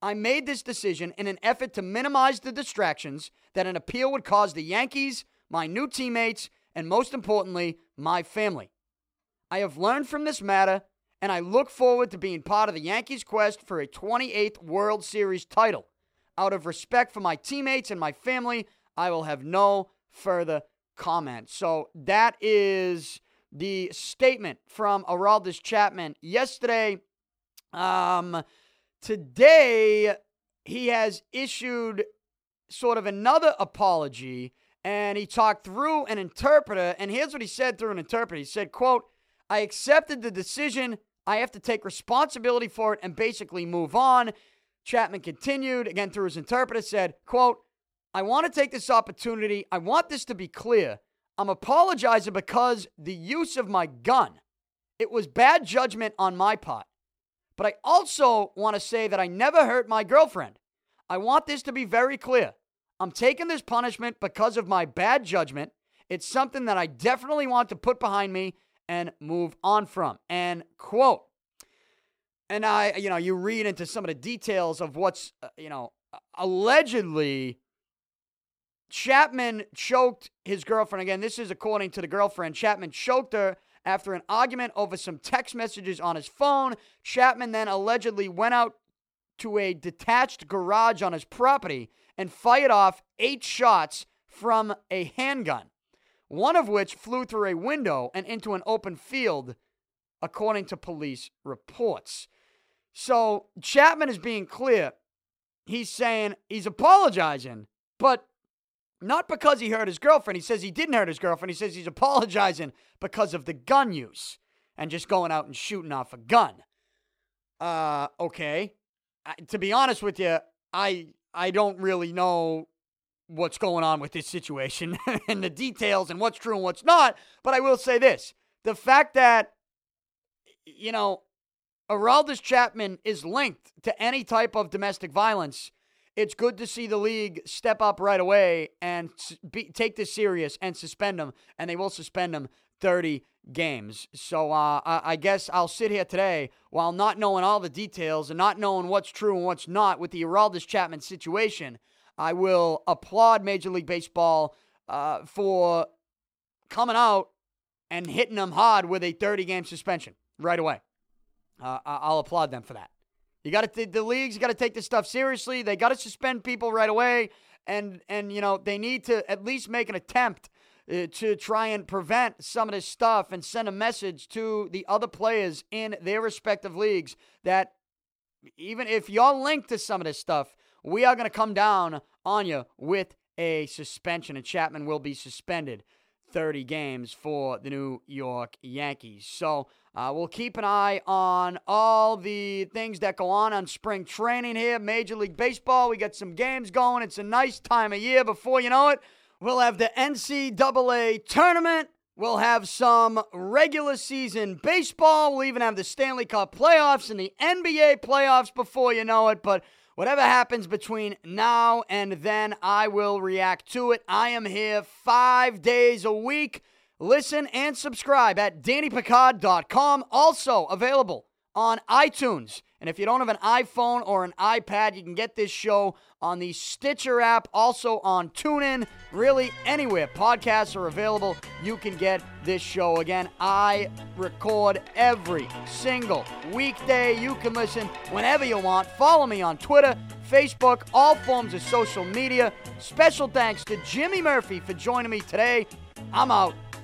A: I made this decision in an effort to minimize the distractions that an appeal would cause the Yankees, my new teammates, and most importantly, my family. I have learned from this matter, and I look forward to being part of the Yankees' quest for a 28th World Series title. Out of respect for my teammates and my family, I will have no further comment. So that is the statement from Aroldis Chapman yesterday. Um, Today, he has issued sort of another apology and he talked through an interpreter and here's what he said through an interpreter. He said quote i accepted the decision. I have to take responsibility for it and basically move on. Chapman continued again through his interpreter said quote i want to take this opportunity. I want this to be clear. I'm apologizing because the use of my gun it was bad judgment on my part but I also want to say that I never hurt my girlfriend. I want this to be very clear. I'm taking this punishment because of my bad judgment. It's something that I definitely want to put behind me and move on from. And quote. And I, you know, you read into some of the details of what's, uh, you know, allegedly Chapman choked his girlfriend. Again, this is according to the girlfriend. Chapman choked her after an argument over some text messages on his phone. Chapman then allegedly went out to a detached garage on his property and fired off eight shots from a handgun, one of which flew through a window and into an open field, according to police reports. So Chapman is being clear. He's saying he's apologizing, but not because he hurt his girlfriend. He says he didn't hurt his girlfriend. He says he's apologizing because of the gun use and just going out and shooting off a gun. Uh, okay. I, to be honest with you, I I don't really know what's going on with this situation and the details and what's true and what's not. But I will say this: the fact that you know Aroldis Chapman is linked to any type of domestic violence it's good to see the league step up right away and be, take this serious and suspend them, And they will suspend them 30 games. So uh, I, I guess I'll sit here today while not knowing all the details and not knowing what's true and what's not with the Aroldis Chapman situation. I will applaud Major League Baseball uh, for coming out and hitting them hard with a 30 game suspension right away. Uh, I'll applaud them for that. You got to the leagues got to take this stuff seriously. They got to suspend people right away, and and you know they need to at least make an attempt uh, to try and prevent some of this stuff and send a message to the other players in their respective leagues that even if y'all link to some of this stuff, we are going to come down on you with a suspension, and Chapman will be suspended 30 games for the New York Yankees. So uh, we'll keep an eye on all the things that go on on spring training here, Major League Baseball. We got some games going. It's a nice time of year. Before you know it, we'll have the NCAA tournament. We'll have some regular season baseball. We'll even have the Stanley Cup playoffs and the NBA playoffs before you know it. But Whatever happens between now and then, I will react to it. I am here five days a week. Listen and subscribe at DannyPicard.com. Also available on iTunes. And if you don't have an iPhone or an iPad, you can get this show on the Stitcher app, also on TuneIn, really anywhere podcasts are available. You can get this show. Again, I record every single weekday. You can listen whenever you want. Follow me on Twitter, Facebook, all forms of social media. Special thanks to Jimmy Murphy for joining me today. I'm out.